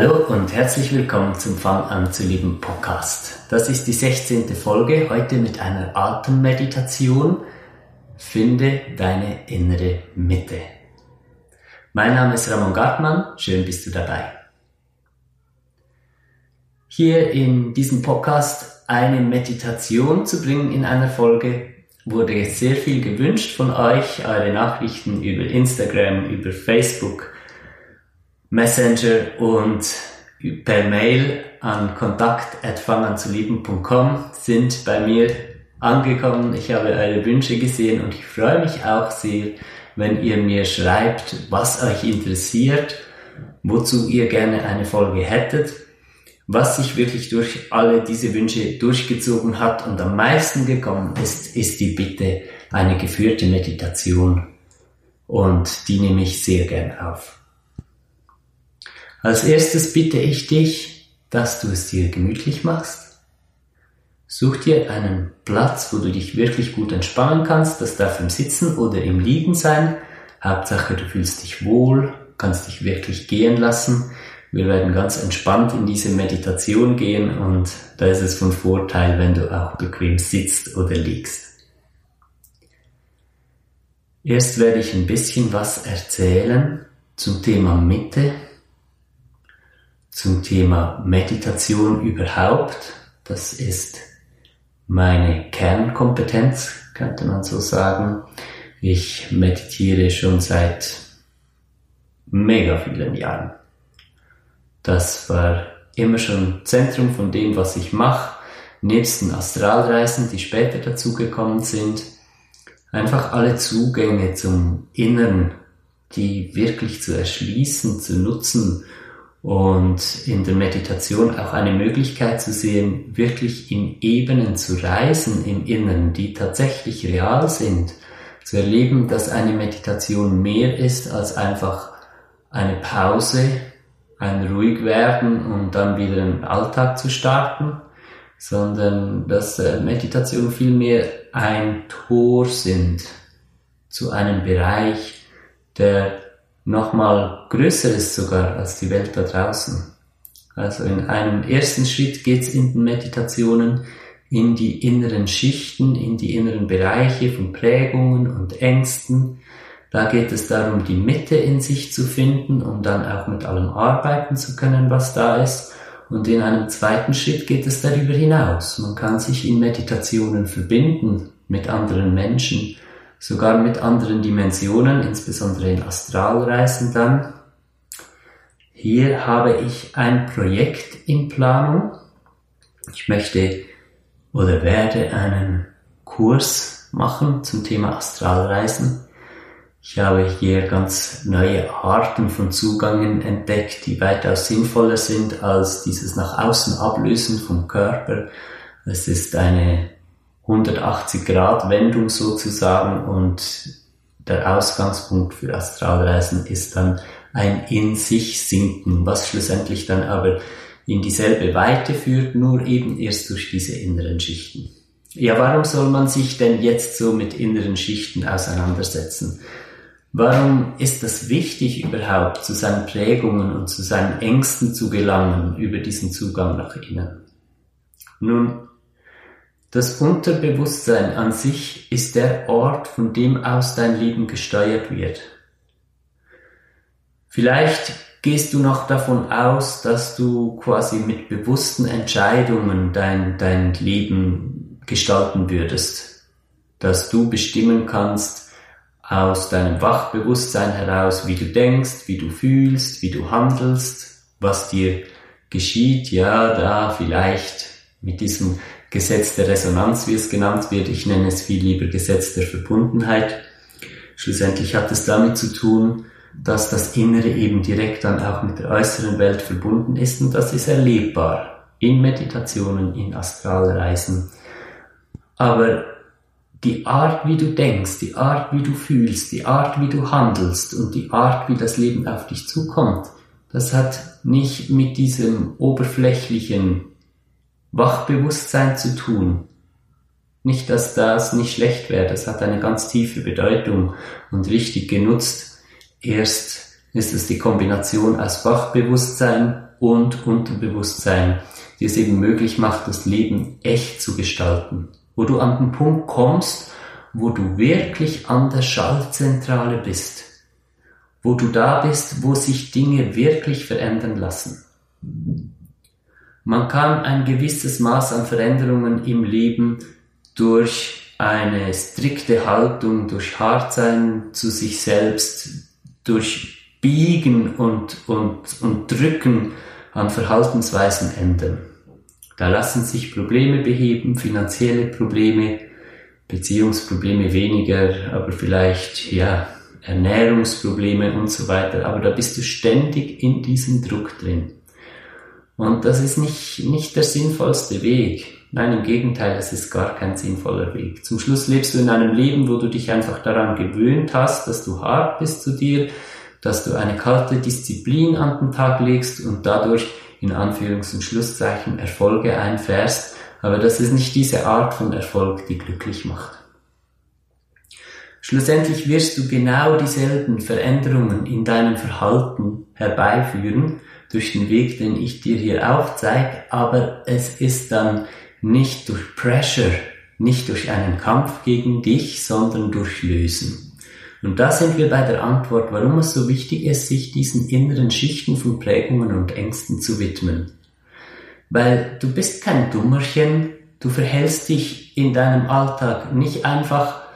Hallo und herzlich willkommen zum Fang an zu lieben Podcast. Das ist die 16. Folge, heute mit einer Atemmeditation. Finde deine innere Mitte. Mein Name ist Ramon Gartmann, schön bist du dabei. Hier in diesem Podcast eine Meditation zu bringen in einer Folge wurde sehr viel gewünscht von euch, eure Nachrichten über Instagram, über Facebook, Messenger und per Mail an kontakt.fanganzulieben.com sind bei mir angekommen. Ich habe eure Wünsche gesehen und ich freue mich auch sehr, wenn ihr mir schreibt, was euch interessiert, wozu ihr gerne eine Folge hättet. Was sich wirklich durch alle diese Wünsche durchgezogen hat und am meisten gekommen ist, ist die Bitte, eine geführte Meditation. Und die nehme ich sehr gern auf. Als erstes bitte ich dich, dass du es dir gemütlich machst. Such dir einen Platz, wo du dich wirklich gut entspannen kannst. Das darf im Sitzen oder im Liegen sein. Hauptsache, du fühlst dich wohl, kannst dich wirklich gehen lassen. Wir werden ganz entspannt in diese Meditation gehen und da ist es von Vorteil, wenn du auch bequem sitzt oder liegst. Erst werde ich ein bisschen was erzählen zum Thema Mitte zum Thema Meditation überhaupt. Das ist meine Kernkompetenz, könnte man so sagen. Ich meditiere schon seit mega vielen Jahren. Das war immer schon Zentrum von dem, was ich mache. Nebst den Astralreisen, die später dazugekommen sind. Einfach alle Zugänge zum Inneren, die wirklich zu erschließen, zu nutzen und in der Meditation auch eine Möglichkeit zu sehen, wirklich in Ebenen zu reisen im Inneren, die tatsächlich real sind, zu erleben, dass eine Meditation mehr ist als einfach eine Pause, ein Ruhigwerden und dann wieder einen Alltag zu starten, sondern dass äh, Meditation vielmehr ein Tor sind zu einem Bereich, der nochmal größer ist sogar als die Welt da draußen. Also in einem ersten Schritt geht es in den Meditationen in die inneren Schichten, in die inneren Bereiche von Prägungen und Ängsten. Da geht es darum, die Mitte in sich zu finden, um dann auch mit allem arbeiten zu können, was da ist. Und in einem zweiten Schritt geht es darüber hinaus. Man kann sich in Meditationen verbinden mit anderen Menschen sogar mit anderen Dimensionen, insbesondere in Astralreisen dann. Hier habe ich ein Projekt in Planung. Ich möchte oder werde einen Kurs machen zum Thema Astralreisen. Ich habe hier ganz neue Arten von Zugängen entdeckt, die weitaus sinnvoller sind als dieses nach außen ablösen vom Körper. Es ist eine 180 Grad Wendung sozusagen und der Ausgangspunkt für Astralreisen ist dann ein in sich sinken, was schlussendlich dann aber in dieselbe Weite führt, nur eben erst durch diese inneren Schichten. Ja, warum soll man sich denn jetzt so mit inneren Schichten auseinandersetzen? Warum ist das wichtig überhaupt, zu seinen Prägungen und zu seinen Ängsten zu gelangen über diesen Zugang nach innen? Nun, das Unterbewusstsein an sich ist der Ort, von dem aus dein Leben gesteuert wird. Vielleicht gehst du noch davon aus, dass du quasi mit bewussten Entscheidungen dein, dein Leben gestalten würdest, dass du bestimmen kannst aus deinem Wachbewusstsein heraus, wie du denkst, wie du fühlst, wie du handelst, was dir geschieht, ja, da vielleicht mit diesem Gesetz der Resonanz, wie es genannt wird. Ich nenne es viel lieber Gesetz der Verbundenheit. Schlussendlich hat es damit zu tun, dass das Innere eben direkt dann auch mit der äußeren Welt verbunden ist und das ist erlebbar in Meditationen, in Astralreisen. Aber die Art, wie du denkst, die Art, wie du fühlst, die Art, wie du handelst und die Art, wie das Leben auf dich zukommt, das hat nicht mit diesem oberflächlichen Wachbewusstsein zu tun. Nicht, dass das nicht schlecht wäre, das hat eine ganz tiefe Bedeutung und richtig genutzt. Erst ist es die Kombination aus Wachbewusstsein und Unterbewusstsein, die es eben möglich macht, das Leben echt zu gestalten. Wo du an den Punkt kommst, wo du wirklich an der Schaltzentrale bist. Wo du da bist, wo sich Dinge wirklich verändern lassen. Man kann ein gewisses Maß an Veränderungen im Leben durch eine strikte Haltung, durch Hartsein zu sich selbst, durch Biegen und, und, und Drücken an Verhaltensweisen ändern. Da lassen sich Probleme beheben, finanzielle Probleme, Beziehungsprobleme weniger, aber vielleicht, ja, Ernährungsprobleme und so weiter. Aber da bist du ständig in diesem Druck drin. Und das ist nicht, nicht der sinnvollste Weg. Nein, im Gegenteil, es ist gar kein sinnvoller Weg. Zum Schluss lebst du in einem Leben, wo du dich einfach daran gewöhnt hast, dass du hart bist zu dir, dass du eine kalte Disziplin an den Tag legst und dadurch in Anführungs- und Schlusszeichen Erfolge einfährst. Aber das ist nicht diese Art von Erfolg, die glücklich macht. Schlussendlich wirst du genau dieselben Veränderungen in deinem Verhalten herbeiführen durch den Weg, den ich dir hier aufzeige, aber es ist dann nicht durch Pressure, nicht durch einen Kampf gegen dich, sondern durch Lösen. Und da sind wir bei der Antwort, warum es so wichtig ist, sich diesen inneren Schichten von Prägungen und Ängsten zu widmen. Weil du bist kein Dummerchen, du verhältst dich in deinem Alltag nicht einfach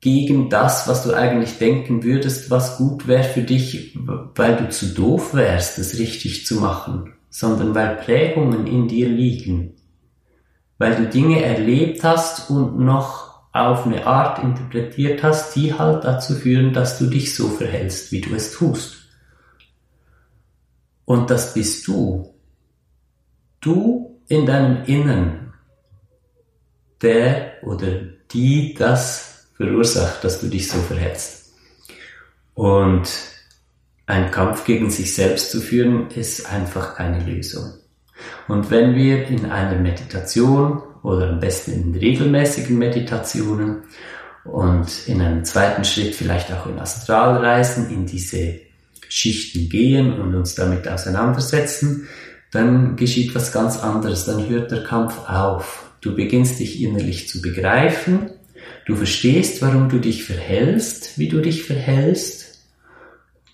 gegen das, was du eigentlich denken würdest, was gut wäre für dich, weil du zu doof wärst, es richtig zu machen, sondern weil Prägungen in dir liegen weil du Dinge erlebt hast und noch auf eine Art interpretiert hast, die halt dazu führen, dass du dich so verhältst, wie du es tust. Und das bist du. Du in deinem Innern, der oder die das verursacht, dass du dich so verhältst. Und ein Kampf gegen sich selbst zu führen, ist einfach keine Lösung. Und wenn wir in einer Meditation oder am besten in regelmäßigen Meditationen und in einem zweiten Schritt vielleicht auch in Astralreisen in diese Schichten gehen und uns damit auseinandersetzen, dann geschieht was ganz anderes. Dann hört der Kampf auf. Du beginnst dich innerlich zu begreifen. Du verstehst, warum du dich verhältst, wie du dich verhältst.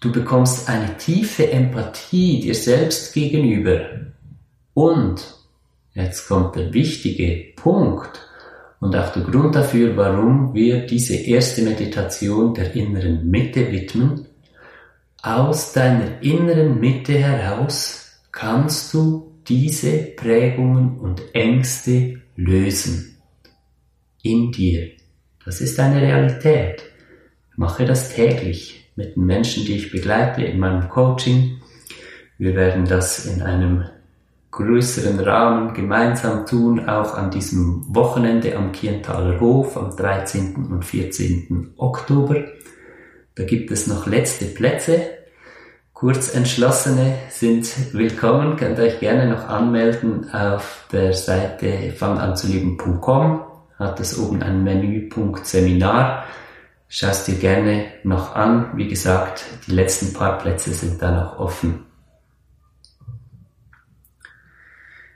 Du bekommst eine tiefe Empathie dir selbst gegenüber. Und jetzt kommt der wichtige Punkt und auch der Grund dafür, warum wir diese erste Meditation der inneren Mitte widmen. Aus deiner inneren Mitte heraus kannst du diese Prägungen und Ängste lösen. In dir. Das ist eine Realität. Ich mache das täglich mit den Menschen, die ich begleite in meinem Coaching. Wir werden das in einem größeren Rahmen gemeinsam tun, auch an diesem Wochenende am Kienthaler Hof am 13. und 14. Oktober. Da gibt es noch letzte Plätze. Kurzentschlossene sind willkommen, könnt euch gerne noch anmelden auf der Seite fanganzulieben.com. Hat es oben ein Menüpunkt Seminar. Schau es dir gerne noch an. Wie gesagt, die letzten paar Plätze sind da noch offen.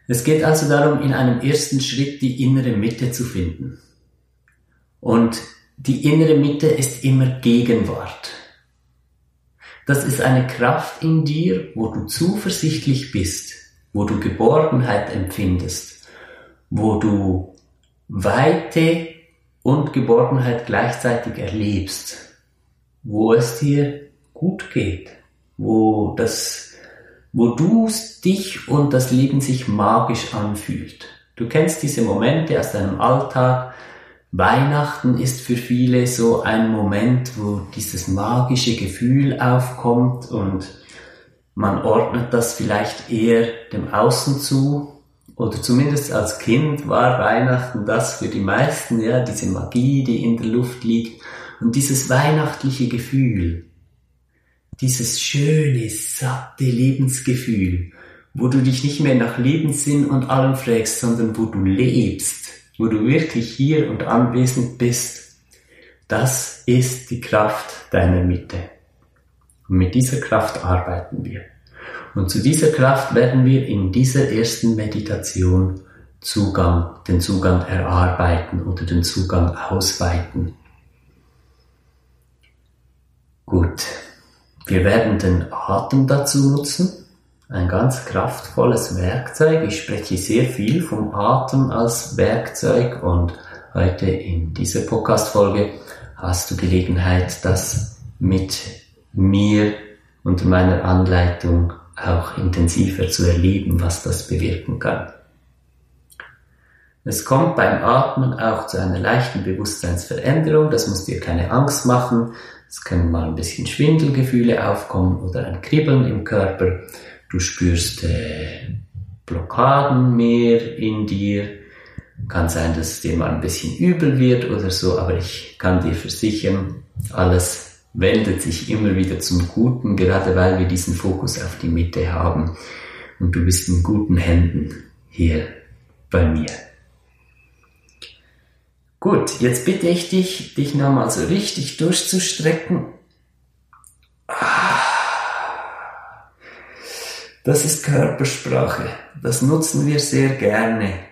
Es geht also darum, in einem ersten Schritt die innere Mitte zu finden. Und die innere Mitte ist immer Gegenwart. Das ist eine Kraft in dir, wo du zuversichtlich bist, wo du Geborgenheit empfindest, wo du Weite und Geborgenheit gleichzeitig erlebst, wo es dir gut geht, wo das wo du dich und das Leben sich magisch anfühlt. Du kennst diese Momente aus deinem Alltag. Weihnachten ist für viele so ein Moment, wo dieses magische Gefühl aufkommt und man ordnet das vielleicht eher dem Außen zu. Oder zumindest als Kind war Weihnachten das für die meisten, ja, diese Magie, die in der Luft liegt und dieses weihnachtliche Gefühl dieses schöne, satte Lebensgefühl, wo du dich nicht mehr nach Lebenssinn und allem fragst, sondern wo du lebst, wo du wirklich hier und anwesend bist, das ist die Kraft deiner Mitte. Und mit dieser Kraft arbeiten wir. Und zu dieser Kraft werden wir in dieser ersten Meditation Zugang, den Zugang erarbeiten oder den Zugang ausweiten. Gut, wir werden den Atem dazu nutzen. Ein ganz kraftvolles Werkzeug. Ich spreche sehr viel vom Atem als Werkzeug und heute in dieser Podcast-Folge hast du Gelegenheit, das mit mir unter meiner Anleitung auch intensiver zu erleben, was das bewirken kann. Es kommt beim Atmen auch zu einer leichten Bewusstseinsveränderung, das muss dir keine Angst machen. Es können mal ein bisschen Schwindelgefühle aufkommen oder ein Kribbeln im Körper. Du spürst äh, Blockaden mehr in dir. Kann sein, dass es dir mal ein bisschen übel wird oder so, aber ich kann dir versichern, alles wendet sich immer wieder zum Guten, gerade weil wir diesen Fokus auf die Mitte haben. Und du bist in guten Händen hier bei mir. Gut, jetzt bitte ich dich, dich nochmal so richtig durchzustrecken. Das ist Körpersprache. Das nutzen wir sehr gerne.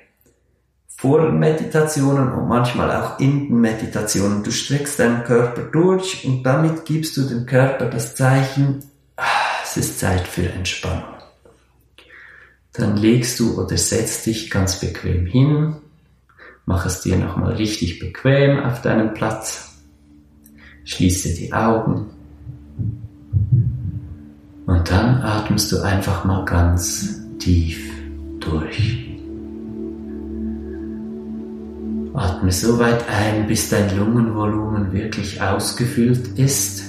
Vor Meditationen und manchmal auch in Meditationen. Du streckst deinen Körper durch und damit gibst du dem Körper das Zeichen, es ist Zeit für Entspannung. Dann legst du oder setzt dich ganz bequem hin Mach es dir nochmal richtig bequem auf deinem Platz. Schließe die Augen. Und dann atmest du einfach mal ganz tief durch. Atme so weit ein, bis dein Lungenvolumen wirklich ausgefüllt ist.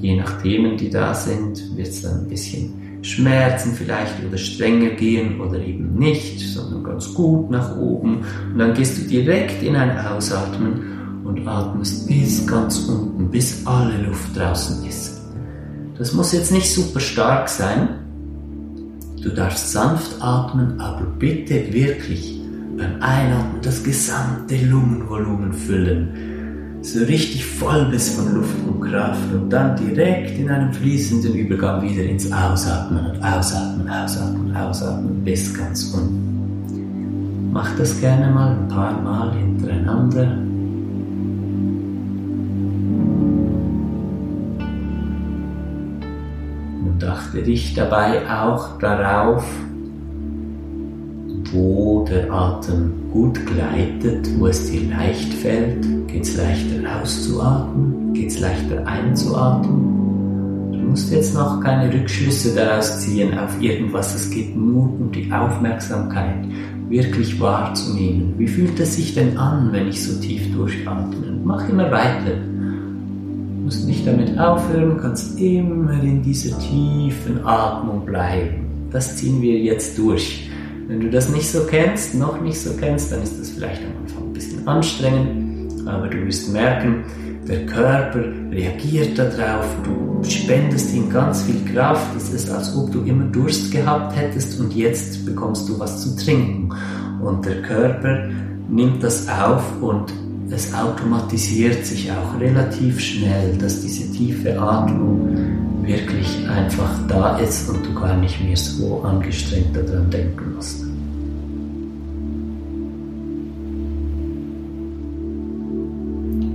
Je nach Themen, die da sind, wird es dann ein bisschen Schmerzen vielleicht oder strenger gehen oder eben nicht, sondern ganz gut nach oben. Und dann gehst du direkt in ein Ausatmen und atmest bis ganz unten, bis alle Luft draußen ist. Das muss jetzt nicht super stark sein. Du darfst sanft atmen, aber bitte wirklich beim Einatmen das gesamte Lungenvolumen füllen so richtig voll bist von Luft und Kraft und dann direkt in einem fließenden Übergang wieder ins Ausatmen und Ausatmen, Ausatmen, Ausatmen bis ganz unten. Mach das gerne mal ein paar Mal hintereinander. Und achte dich dabei auch darauf, wo der Atem gut gleitet, wo es dir leicht fällt. Geht es leichter auszuatmen? Geht es leichter einzuatmen? Du musst jetzt noch keine Rückschlüsse daraus ziehen auf irgendwas. Es geht nur um die Aufmerksamkeit wirklich wahrzunehmen. Wie fühlt es sich denn an, wenn ich so tief durchatme? Mach immer weiter. Du musst nicht damit aufhören, kannst immer in dieser tiefen Atmung bleiben. Das ziehen wir jetzt durch. Wenn du das nicht so kennst, noch nicht so kennst, dann ist das vielleicht am Anfang ein bisschen anstrengend, aber du wirst merken, der Körper reagiert darauf, du spendest ihm ganz viel Kraft, es ist, als ob du immer Durst gehabt hättest und jetzt bekommst du was zu trinken. Und der Körper nimmt das auf und es automatisiert sich auch relativ schnell, dass diese tiefe Atmung wirklich einfach da ist und du gar nicht mehr so angestrengt daran denken musst.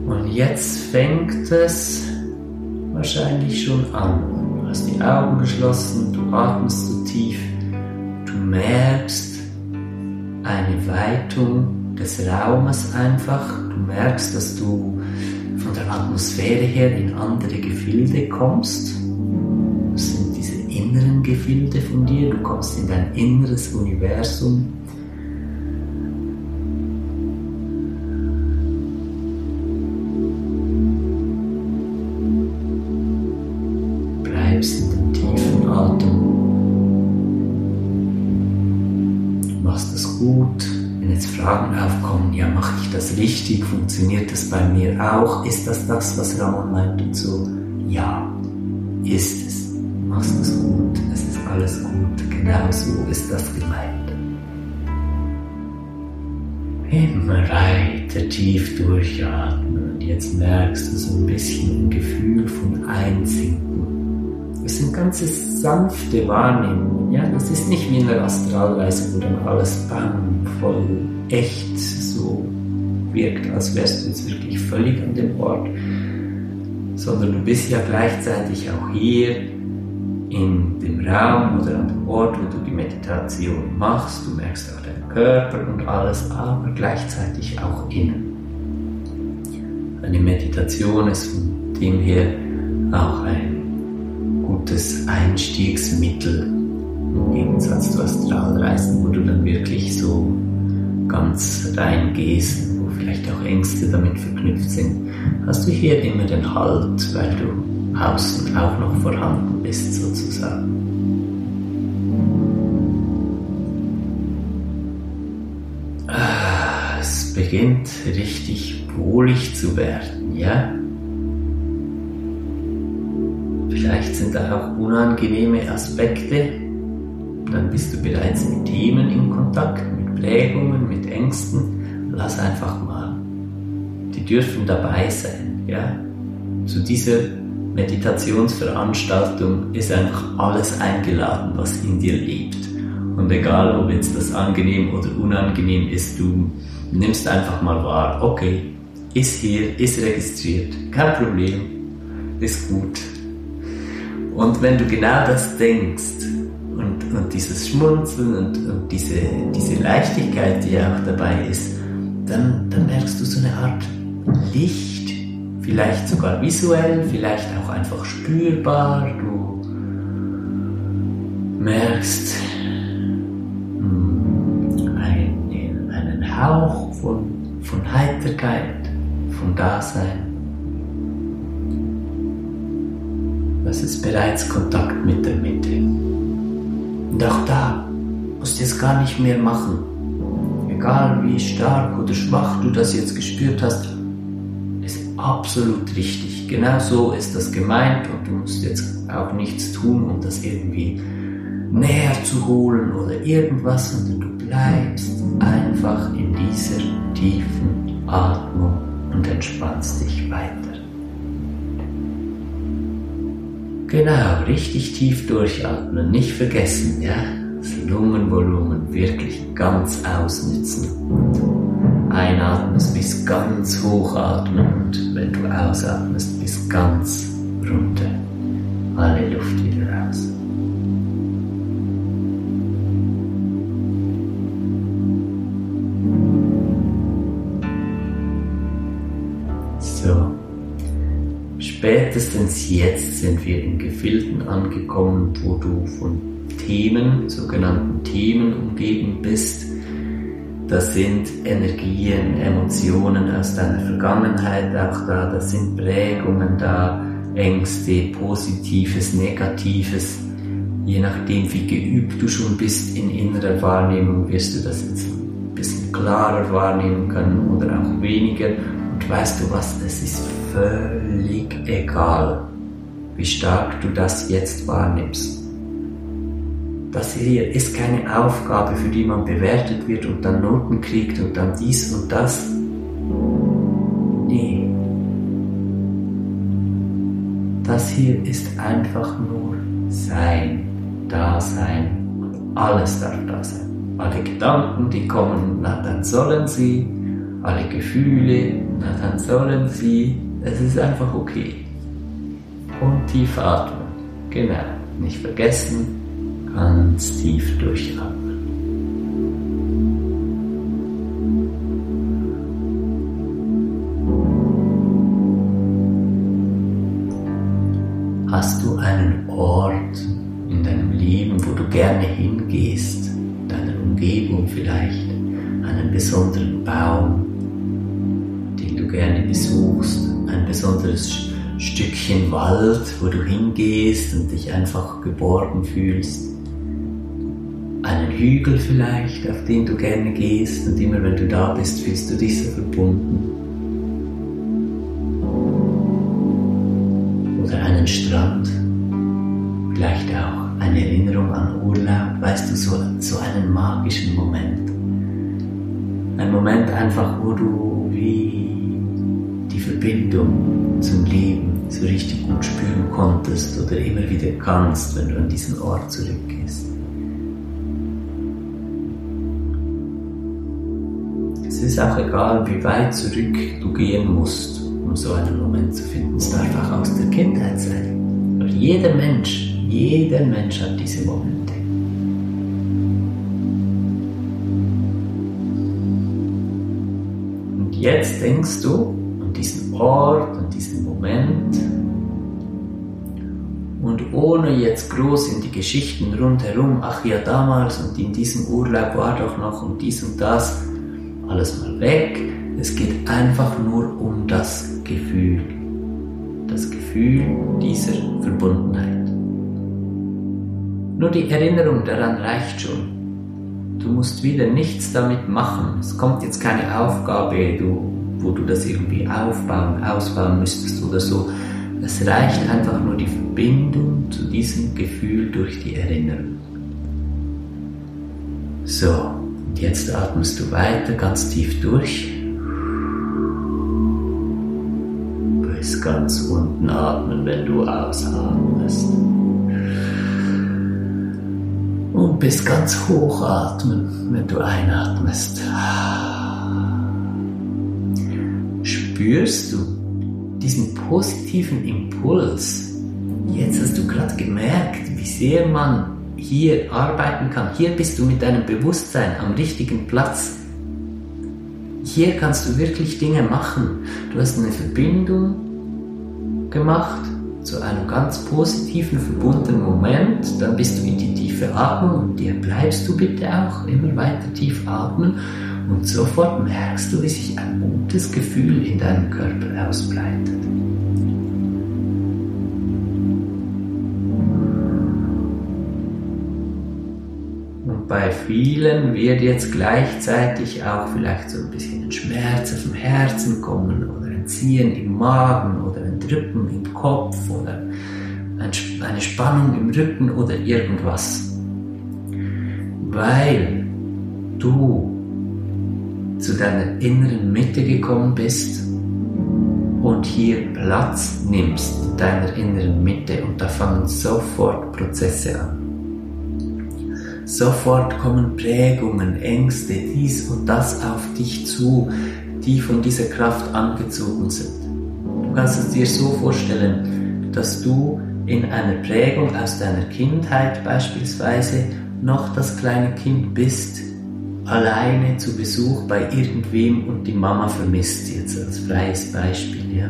Und jetzt fängt es wahrscheinlich schon an. Du hast die Augen geschlossen, du atmest so tief, du merkst eine Weitung des Raumes einfach, du merkst, dass du von der Atmosphäre her in andere Gefilde kommst Gefilde von dir, du kommst in dein inneres Universum. Bleibst in dem tiefen Atem. Du machst es gut. Wenn jetzt Fragen aufkommen, ja, mache ich das richtig? Funktioniert das bei mir auch? Ist das das, was Ramon meint und so? Ja, ist gut, genau so ist das gemeint. Immer weiter tief durchatmen und jetzt merkst du so ein bisschen ein Gefühl von Einsinken. das sind ganz sanfte Wahrnehmungen. Ja? Das ist nicht wie in der Astralreise, wo dann alles bam, voll echt so wirkt, als wärst du jetzt wirklich völlig an dem Ort, sondern du bist ja gleichzeitig auch hier in dem Raum oder an dem Ort, wo du die Meditation machst. Du merkst auch deinen Körper und alles, aber gleichzeitig auch innen. Eine Meditation ist von dem her auch ein gutes Einstiegsmittel im Gegensatz zu Astralreisen, wo du dann wirklich so ganz reingehst, wo vielleicht auch Ängste damit verknüpft sind, hast du hier immer den Halt, weil du außen auch noch vorhanden bist sozusagen. Es beginnt richtig wohlig zu werden, ja? Vielleicht sind da auch unangenehme Aspekte. Dann bist du bereits mit Themen in Kontakt, mit Prägungen, mit Ängsten. Lass einfach mal. Die dürfen dabei sein, ja? Zu dieser Meditationsveranstaltung ist einfach alles eingeladen, was in dir lebt. Und egal, ob jetzt das angenehm oder unangenehm ist, du nimmst einfach mal wahr, okay, ist hier, ist registriert, kein Problem, ist gut. Und wenn du genau das denkst und, und dieses Schmunzeln und, und diese, diese Leichtigkeit, die ja auch dabei ist, dann, dann merkst du so eine Art Licht, vielleicht sogar visuell, vielleicht auch einfach spürbar. Du merkst hm, einen, einen Hauch von, von Heiterkeit vom Dasein. Das ist bereits Kontakt mit der Mitte. Und auch da musst du es gar nicht mehr machen. Egal wie stark oder schwach du das jetzt gespürt hast, absolut richtig. Genau so ist das gemeint und du musst jetzt auch nichts tun, um das irgendwie näher zu holen oder irgendwas, sondern du bleibst einfach in dieser tiefen Atmung und entspannst dich weiter. Genau, richtig tief durchatmen, nicht vergessen, ja? Das Lungenvolumen wirklich ganz ausnützen. Einatmest bis ganz hoch atmen und wenn du ausatmest bis ganz runter. Alle Luft wieder raus. spätestens jetzt sind wir in Gefilden angekommen, wo du von Themen, sogenannten Themen umgeben bist. Das sind Energien, Emotionen aus deiner Vergangenheit auch da, das sind Prägungen da, Ängste, Positives, Negatives. Je nachdem, wie geübt du schon bist in innerer Wahrnehmung, wirst du das jetzt ein bisschen klarer wahrnehmen können oder auch weniger. Und weißt du was, es ist völlig egal, wie stark du das jetzt wahrnimmst. Das hier ist keine Aufgabe, für die man bewertet wird und dann Noten kriegt und dann dies und das. Nee. Das hier ist einfach nur Sein, Dasein alles darf da sein. Alle Gedanken, die kommen, na dann sollen sie. Alle Gefühle, na dann sollen sie. Es ist einfach okay. Und tief atmen. Genau. Nicht vergessen. Ganz tief durchatmen. Hast du einen Ort in deinem Leben, wo du gerne hingehst, deine Umgebung vielleicht, einen besonderen Baum, den du gerne besuchst, ein besonderes Stückchen Wald, wo du hingehst und dich einfach geborgen fühlst. Einen Hügel vielleicht, auf den du gerne gehst und immer wenn du da bist, fühlst du dich so verbunden. Oder einen Strand, vielleicht auch eine Erinnerung an Urlaub, weißt du, so, so einen magischen Moment. Ein Moment einfach, wo du wie Verbindung zum Leben so richtig gut spüren konntest oder immer wieder kannst, wenn du an diesen Ort zurückgehst. Es ist auch egal, wie weit zurück du gehen musst, um so einen Moment zu finden. Es darf auch aus der Kindheit sein. Weil jeder Mensch, jeder Mensch hat diese Momente. Und jetzt denkst du an diesen Ort, an diesen Moment und ohne jetzt groß in die Geschichten rundherum, ach ja damals und in diesem Urlaub war doch noch und dies und das, alles mal weg. Es geht einfach nur um das Gefühl. Das Gefühl dieser Verbundenheit. Nur die Erinnerung daran reicht schon. Du musst wieder nichts damit machen. Es kommt jetzt keine Aufgabe, wo du das irgendwie aufbauen, ausbauen müsstest oder so. Es reicht einfach nur die Verbindung zu diesem Gefühl durch die Erinnerung. So, und jetzt atmest du weiter ganz tief durch. Bis ganz unten atmen, wenn du ausatmest. Und bis ganz hoch atmen, wenn du einatmest. Spürst du diesen positiven Impuls? Jetzt hast du gerade gemerkt, wie sehr man hier arbeiten kann. Hier bist du mit deinem Bewusstsein am richtigen Platz. Hier kannst du wirklich Dinge machen. Du hast eine Verbindung gemacht zu einem ganz positiven, verbundenen Moment. Dann bist du in die tiefe Atmung und dir bleibst du bitte auch immer weiter tief atmen. Und sofort merkst du, wie sich ein gutes Gefühl in deinem Körper ausbreitet. Bei vielen wird jetzt gleichzeitig auch vielleicht so ein bisschen ein Schmerz auf dem Herzen kommen oder ein Ziehen im Magen oder ein Drücken im Kopf oder eine Spannung im Rücken oder irgendwas. Weil du zu deiner inneren Mitte gekommen bist und hier Platz nimmst in deiner inneren Mitte und da fangen sofort Prozesse an. Sofort kommen Prägungen, Ängste, dies und das auf dich zu, die von dieser Kraft angezogen sind. Du kannst es dir so vorstellen, dass du in einer Prägung aus deiner Kindheit beispielsweise noch das kleine Kind bist, alleine zu Besuch bei irgendwem und die Mama vermisst jetzt als freies Beispiel. Ja.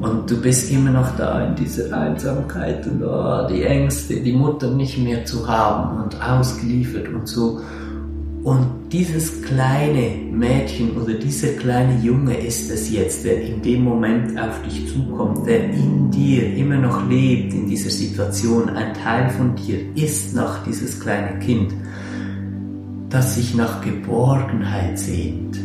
Und du bist immer noch da in dieser Einsamkeit und oh, die Ängste, die Mutter nicht mehr zu haben und ausgeliefert und so. Und dieses kleine Mädchen oder dieser kleine Junge ist es jetzt, der in dem Moment auf dich zukommt, der in dir immer noch lebt, in dieser Situation. Ein Teil von dir ist noch dieses kleine Kind, das sich nach Geborgenheit sehnt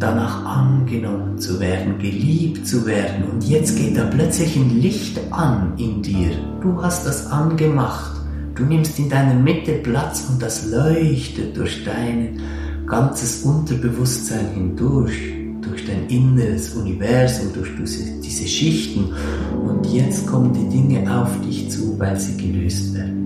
danach angenommen zu werden, geliebt zu werden. Und jetzt geht da plötzlich ein Licht an in dir. Du hast das angemacht. Du nimmst in deiner Mitte Platz und das leuchtet durch dein ganzes Unterbewusstsein hindurch, durch dein inneres Universum, durch diese Schichten. Und jetzt kommen die Dinge auf dich zu, weil sie gelöst werden.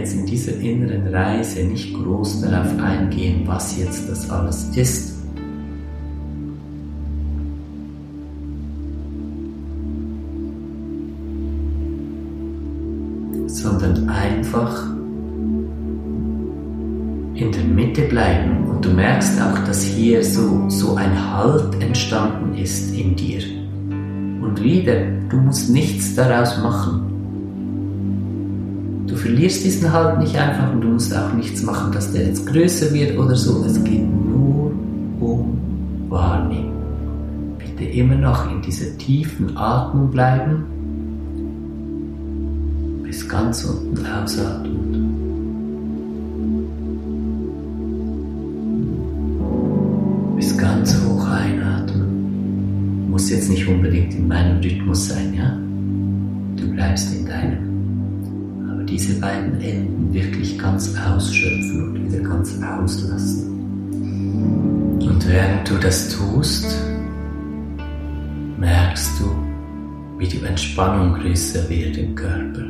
Jetzt in dieser inneren Reise nicht groß darauf eingehen, was jetzt das alles ist. sondern einfach in der Mitte bleiben und du merkst auch, dass hier so, so ein Halt entstanden ist in dir. Und wieder, du musst nichts daraus machen. Du verlierst diesen Halt nicht einfach und du musst auch nichts machen, dass der jetzt größer wird oder so. Es geht nur um Wahrnehmung. Bitte immer noch in dieser tiefen Atmung bleiben, bis ganz unten ausatmen. Bis ganz hoch einatmen. Muss jetzt nicht unbedingt in meinem Rhythmus sein, ja? Du bleibst in deinem diese beiden Enden wirklich ganz ausschöpfen und wieder ganz auslassen. Und während du das tust, merkst du, wie die Entspannung größer wird im Körper.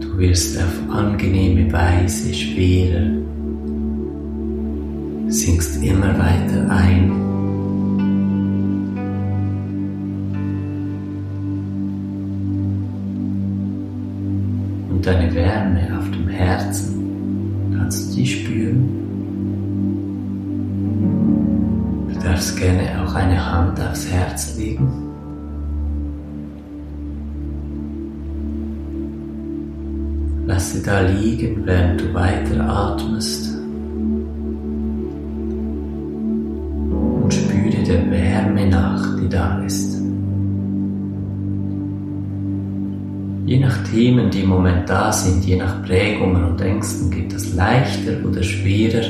Du wirst auf angenehme Weise schwerer, sinkst immer weiter ein. Deine Wärme auf dem Herzen kannst du die spüren. Du darfst gerne auch eine Hand aufs Herz legen. Lass sie da liegen, während du weiter atmest. Und spüre der Wärme nach, die da ist. Themen, die im Moment da sind, je nach Prägungen und Ängsten, geht das leichter oder schwerer.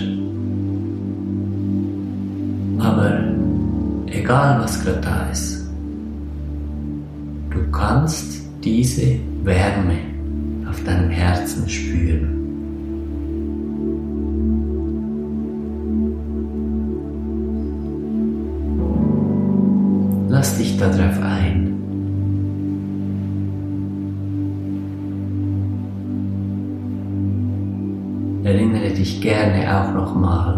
Aber egal was gerade da ist, du kannst diese Wärme auf deinem Herzen spüren. Lass dich darauf ein. Dich gerne auch nochmal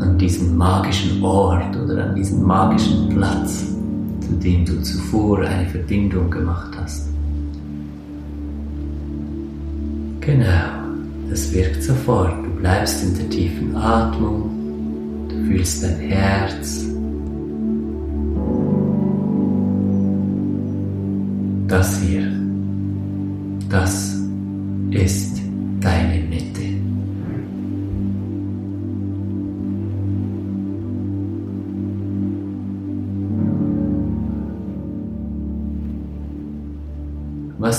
an diesen magischen Ort oder an diesen magischen Platz, zu dem du zuvor eine Verbindung gemacht hast. Genau, das wirkt sofort. Du bleibst in der tiefen Atmung, du fühlst dein Herz. Das hier, das ist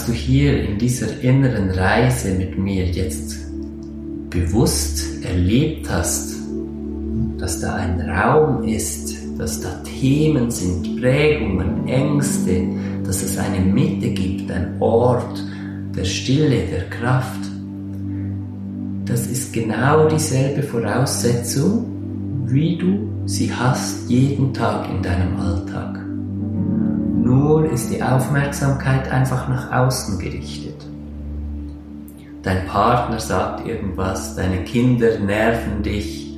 du hier in dieser inneren Reise mit mir jetzt bewusst erlebt hast, dass da ein Raum ist, dass da Themen sind, Prägungen, Ängste, dass es eine Mitte gibt, ein Ort der Stille, der Kraft. Das ist genau dieselbe Voraussetzung, wie du sie hast jeden Tag in deinem Alltag nur ist die Aufmerksamkeit einfach nach außen gerichtet. Dein Partner sagt irgendwas, deine Kinder nerven dich,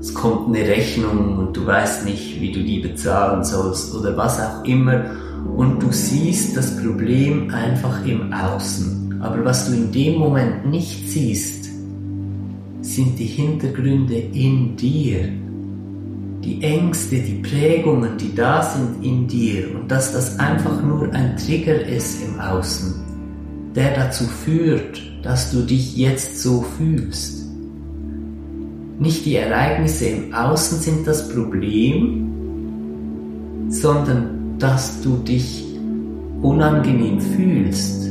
es kommt eine Rechnung und du weißt nicht, wie du die bezahlen sollst oder was auch immer und du siehst das Problem einfach im Außen. Aber was du in dem Moment nicht siehst, sind die Hintergründe in dir, die Ängste, die Prägungen, die da sind in dir und dass das einfach nur ein Trigger ist im Außen, der dazu führt, dass du dich jetzt so fühlst. Nicht die Ereignisse im Außen sind das Problem, sondern dass du dich unangenehm fühlst.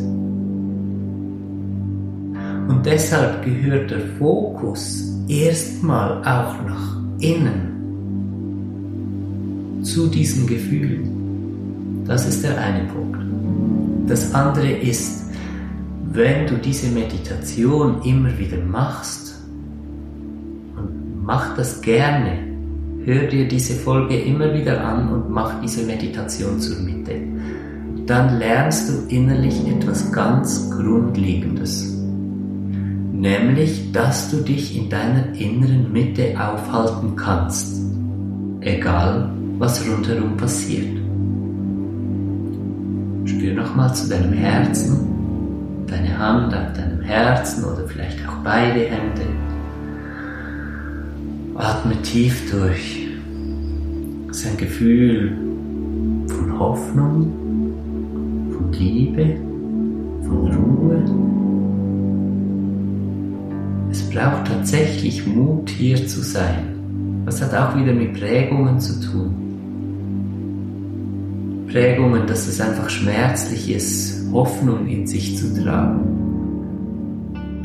Und deshalb gehört der Fokus erstmal auch nach innen zu diesen Gefühlen. Das ist der eine Punkt. Das andere ist, wenn du diese Meditation immer wieder machst, und mach das gerne, hör dir diese Folge immer wieder an und mach diese Meditation zur Mitte, dann lernst du innerlich etwas ganz Grundlegendes. Nämlich, dass du dich in deiner inneren Mitte aufhalten kannst. Egal was rundherum passiert. Spür nochmal zu deinem Herzen, deine Hand auf deinem Herzen oder vielleicht auch beide Hände. Atme tief durch. Das ist ein Gefühl von Hoffnung, von Liebe, von Ruhe. Es braucht tatsächlich Mut, hier zu sein. Das hat auch wieder mit Prägungen zu tun. Prägungen, dass es einfach schmerzlich ist, Hoffnung in sich zu tragen.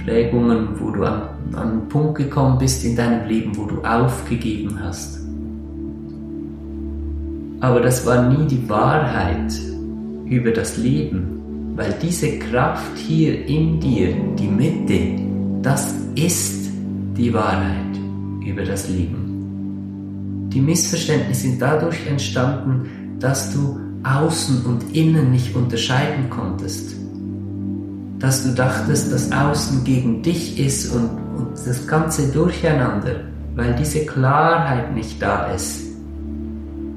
Prägungen, wo du an, an einen Punkt gekommen bist in deinem Leben, wo du aufgegeben hast. Aber das war nie die Wahrheit über das Leben. Weil diese Kraft hier in dir, die Mitte, das ist die Wahrheit über das Leben. Die Missverständnisse sind dadurch entstanden, dass du außen und innen nicht unterscheiden konntest. Dass du dachtest, dass außen gegen dich ist und, und das ganze Durcheinander, weil diese Klarheit nicht da ist,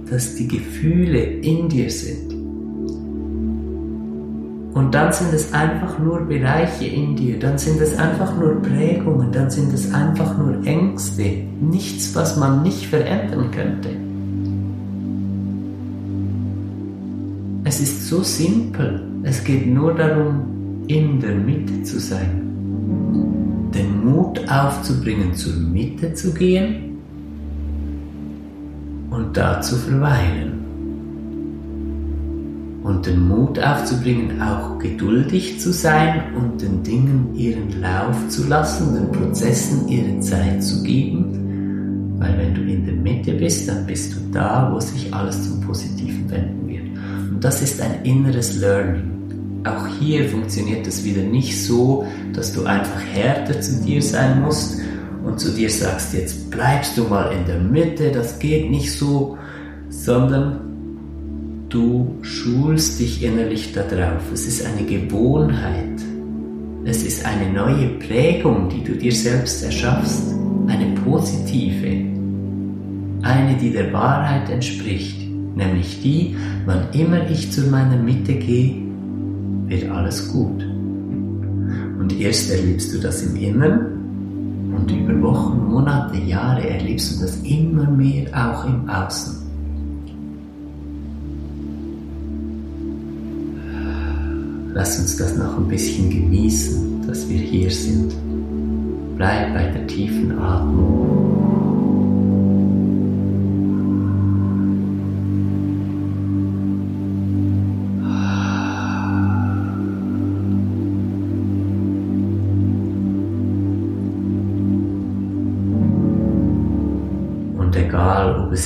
dass die Gefühle in dir sind. Und dann sind es einfach nur Bereiche in dir, dann sind es einfach nur Prägungen, dann sind es einfach nur Ängste, nichts, was man nicht verändern könnte. Es ist so simpel. Es geht nur darum, in der Mitte zu sein. Den Mut aufzubringen, zur Mitte zu gehen und da zu verweilen. Und den Mut aufzubringen, auch geduldig zu sein und den Dingen ihren Lauf zu lassen, den Prozessen ihre Zeit zu geben. Weil wenn du in der Mitte bist, dann bist du da, wo sich alles zum Positiven. Und das ist ein inneres Learning. Auch hier funktioniert es wieder nicht so, dass du einfach härter zu dir sein musst und zu dir sagst, jetzt bleibst du mal in der Mitte, das geht nicht so, sondern du schulst dich innerlich darauf. Es ist eine Gewohnheit. Es ist eine neue Prägung, die du dir selbst erschaffst. Eine positive. Eine, die der Wahrheit entspricht nämlich die, wann immer ich zu meiner Mitte gehe, wird alles gut. Und erst erlebst du das im Inneren und über Wochen, Monate, Jahre erlebst du das immer mehr auch im Außen. Lass uns das noch ein bisschen genießen, dass wir hier sind. Bleib bei der tiefen Atmung.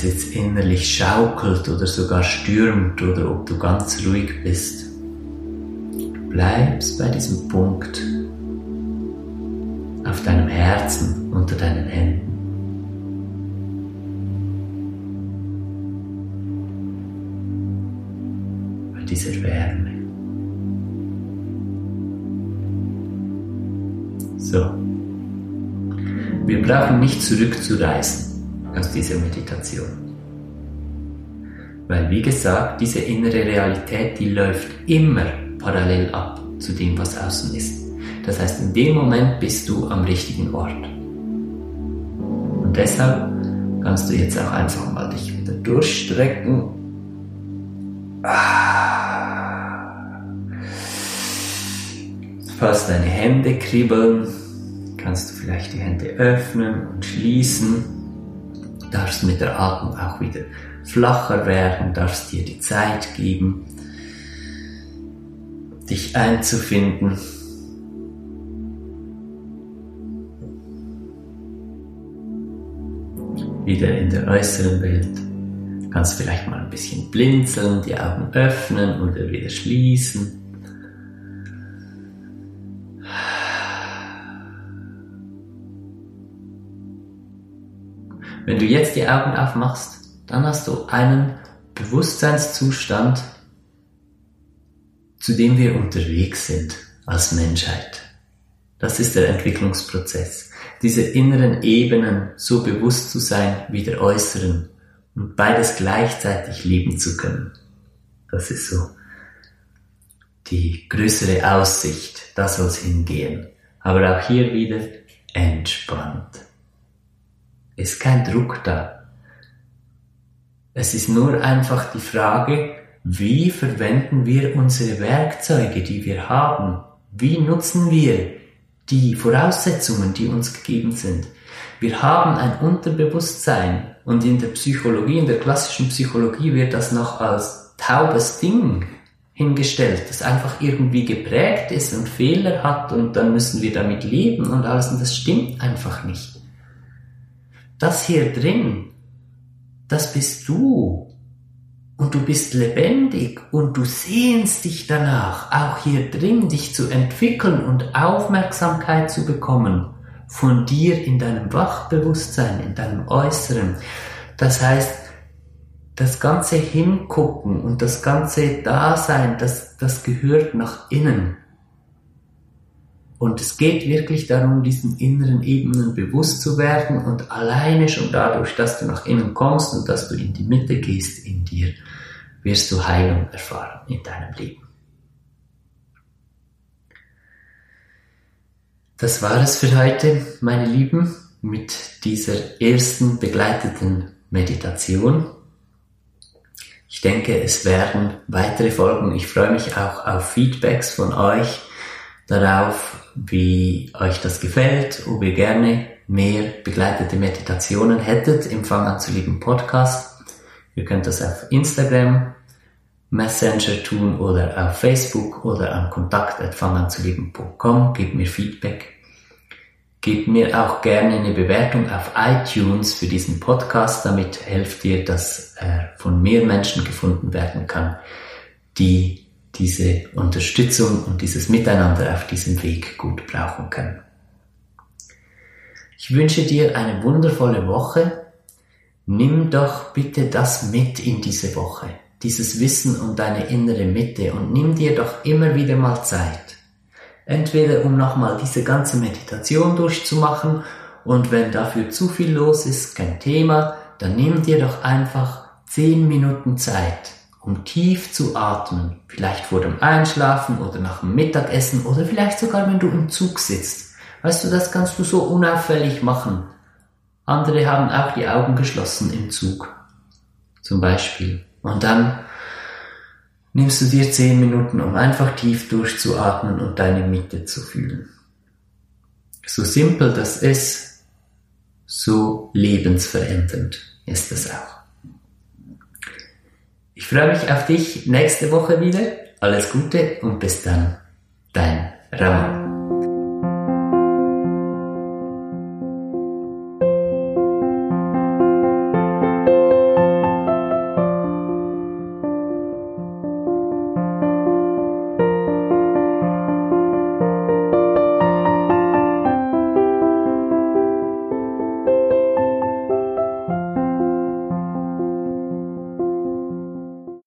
Es jetzt innerlich schaukelt oder sogar stürmt oder ob du ganz ruhig bist. Du bleibst bei diesem Punkt auf deinem Herzen unter deinen Händen. Bei dieser Wärme. So. Wir brauchen nicht zurückzureisen aus dieser Meditation. Weil, wie gesagt, diese innere Realität, die läuft immer parallel ab zu dem, was außen ist. Das heißt, in dem Moment bist du am richtigen Ort. Und deshalb kannst du jetzt auch einfach mal dich wieder durchstrecken. Falls deine Hände kribbeln, kannst du vielleicht die Hände öffnen und schließen darfst mit der Atmung auch wieder flacher werden, darfst dir die Zeit geben, dich einzufinden. Wieder in der äußeren Welt. Du kannst vielleicht mal ein bisschen blinzeln, die Augen öffnen und wieder schließen. Wenn du jetzt die Augen aufmachst, dann hast du einen Bewusstseinszustand, zu dem wir unterwegs sind als Menschheit. Das ist der Entwicklungsprozess. Diese inneren Ebenen so bewusst zu sein wie der äußeren und beides gleichzeitig leben zu können. Das ist so die größere Aussicht. Da soll es hingehen. Aber auch hier wieder entspannt ist kein Druck da. Es ist nur einfach die Frage, wie verwenden wir unsere Werkzeuge, die wir haben? Wie nutzen wir die Voraussetzungen, die uns gegeben sind? Wir haben ein Unterbewusstsein und in der Psychologie, in der klassischen Psychologie wird das noch als taubes Ding hingestellt, das einfach irgendwie geprägt ist und Fehler hat und dann müssen wir damit leben und alles und das stimmt einfach nicht. Das hier drin, das bist du. und du bist lebendig und du sehnst dich danach, auch hier drin dich zu entwickeln und Aufmerksamkeit zu bekommen von dir in deinem Wachbewusstsein, in deinem Äußeren. Das heißt, das ganze Hingucken und das ganze Dasein, das, das gehört nach innen. Und es geht wirklich darum, diesen inneren Ebenen bewusst zu werden und alleine schon dadurch, dass du nach innen kommst und dass du in die Mitte gehst in dir, wirst du Heilung erfahren in deinem Leben. Das war es für heute, meine Lieben, mit dieser ersten begleiteten Meditation. Ich denke, es werden weitere Folgen. Ich freue mich auch auf Feedbacks von euch darauf, wie euch das gefällt, ob ihr gerne mehr begleitete Meditationen hättet im Fang an zu lieben Podcast. Ihr könnt das auf Instagram, Messenger tun oder auf Facebook oder an kontakt.fanganzulieben.com. Gebt mir Feedback. Gebt mir auch gerne eine Bewertung auf iTunes für diesen Podcast. Damit helft ihr, dass er von mehr Menschen gefunden werden kann, die diese Unterstützung und dieses Miteinander auf diesem Weg gut brauchen können. Ich wünsche dir eine wundervolle Woche. Nimm doch bitte das mit in diese Woche, dieses Wissen und deine innere Mitte und nimm dir doch immer wieder mal Zeit. Entweder um nochmal diese ganze Meditation durchzumachen und wenn dafür zu viel los ist, kein Thema, dann nimm dir doch einfach 10 Minuten Zeit um tief zu atmen, vielleicht vor dem Einschlafen oder nach dem Mittagessen oder vielleicht sogar wenn du im Zug sitzt. Weißt du, das kannst du so unauffällig machen. Andere haben auch die Augen geschlossen im Zug. Zum Beispiel. Und dann nimmst du dir zehn Minuten, um einfach tief durchzuatmen und deine Mitte zu fühlen. So simpel das ist, so lebensverändernd ist es auch. Ich freue mich auf dich nächste Woche wieder. Alles Gute und bis dann. Dein Ramon.